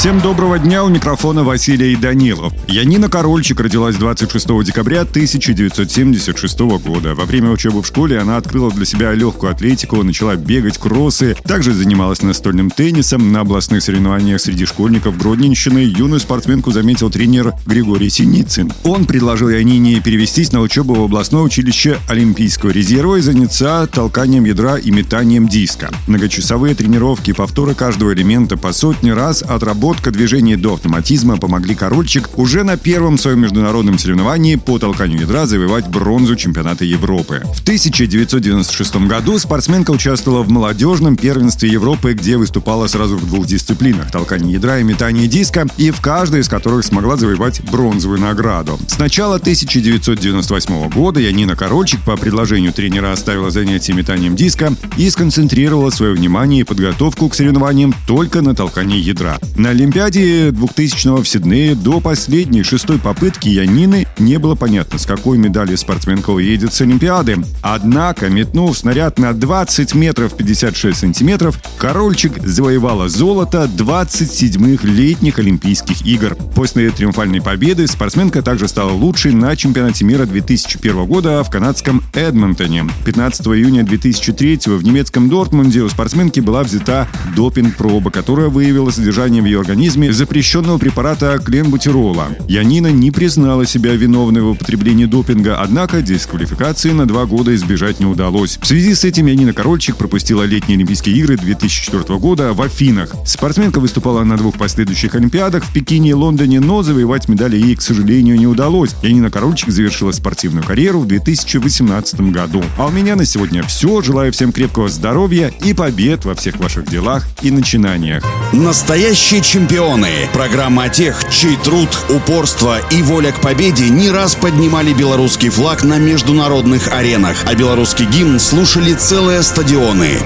Всем доброго дня, у микрофона Василий Данилов. Янина Корольчик родилась 26 декабря 1976 года. Во время учебы в школе она открыла для себя легкую атлетику, начала бегать кроссы, также занималась настольным теннисом. На областных соревнованиях среди школьников Гродненщины юную спортсменку заметил тренер Григорий Синицын. Он предложил Янине перевестись на учебу в областное училище Олимпийского резерва и заняться толканием ядра и метанием диска. Многочасовые тренировки, повторы каждого элемента по сотни раз отработали Отработка движения до автоматизма помогли Корольчик уже на первом своем международном соревновании по толканию ядра завоевать бронзу чемпионата Европы. В 1996 году спортсменка участвовала в молодежном первенстве Европы, где выступала сразу в двух дисциплинах – толкание ядра и метание диска, и в каждой из которых смогла завоевать бронзовую награду. С начала 1998 года Янина Корольчик по предложению тренера оставила занятия метанием диска и сконцентрировала свое внимание и подготовку к соревнованиям только на толкании ядра. На Олимпиаде 2000-го в Сиднее до последней шестой попытки Янины не было понятно, с какой медали спортсменка уедет с Олимпиады. Однако, метнув снаряд на 20 метров 56 сантиметров, Корольчик завоевала золото 27-х летних Олимпийских игр. После триумфальной победы спортсменка также стала лучшей на чемпионате мира 2001 года в канадском Эдмонтоне. 15 июня 2003 в немецком Дортмунде у спортсменки была взята допинг-проба, которая выявила содержание в ее организме запрещенного препарата кленбутирола. Янина не признала себя виновной в употреблении допинга, однако дисквалификации на два года избежать не удалось. В связи с этим Янина Корольчик пропустила летние Олимпийские игры 2004 года в Афинах. Спортсменка выступала на двух последующих Олимпиадах в Пекине и Лондоне, но завоевать медали ей, к сожалению, не удалось. Янина Корольчик завершила спортивную карьеру в 2018 году. А у меня на сегодня все. Желаю всем крепкого здоровья и побед во всех ваших делах и начинаниях. Настоящие чемпионы. Программа тех, чей труд, упорство и воля к победе не раз поднимали белорусский флаг на международных аренах, а белорусский гимн слушали целые стадионы.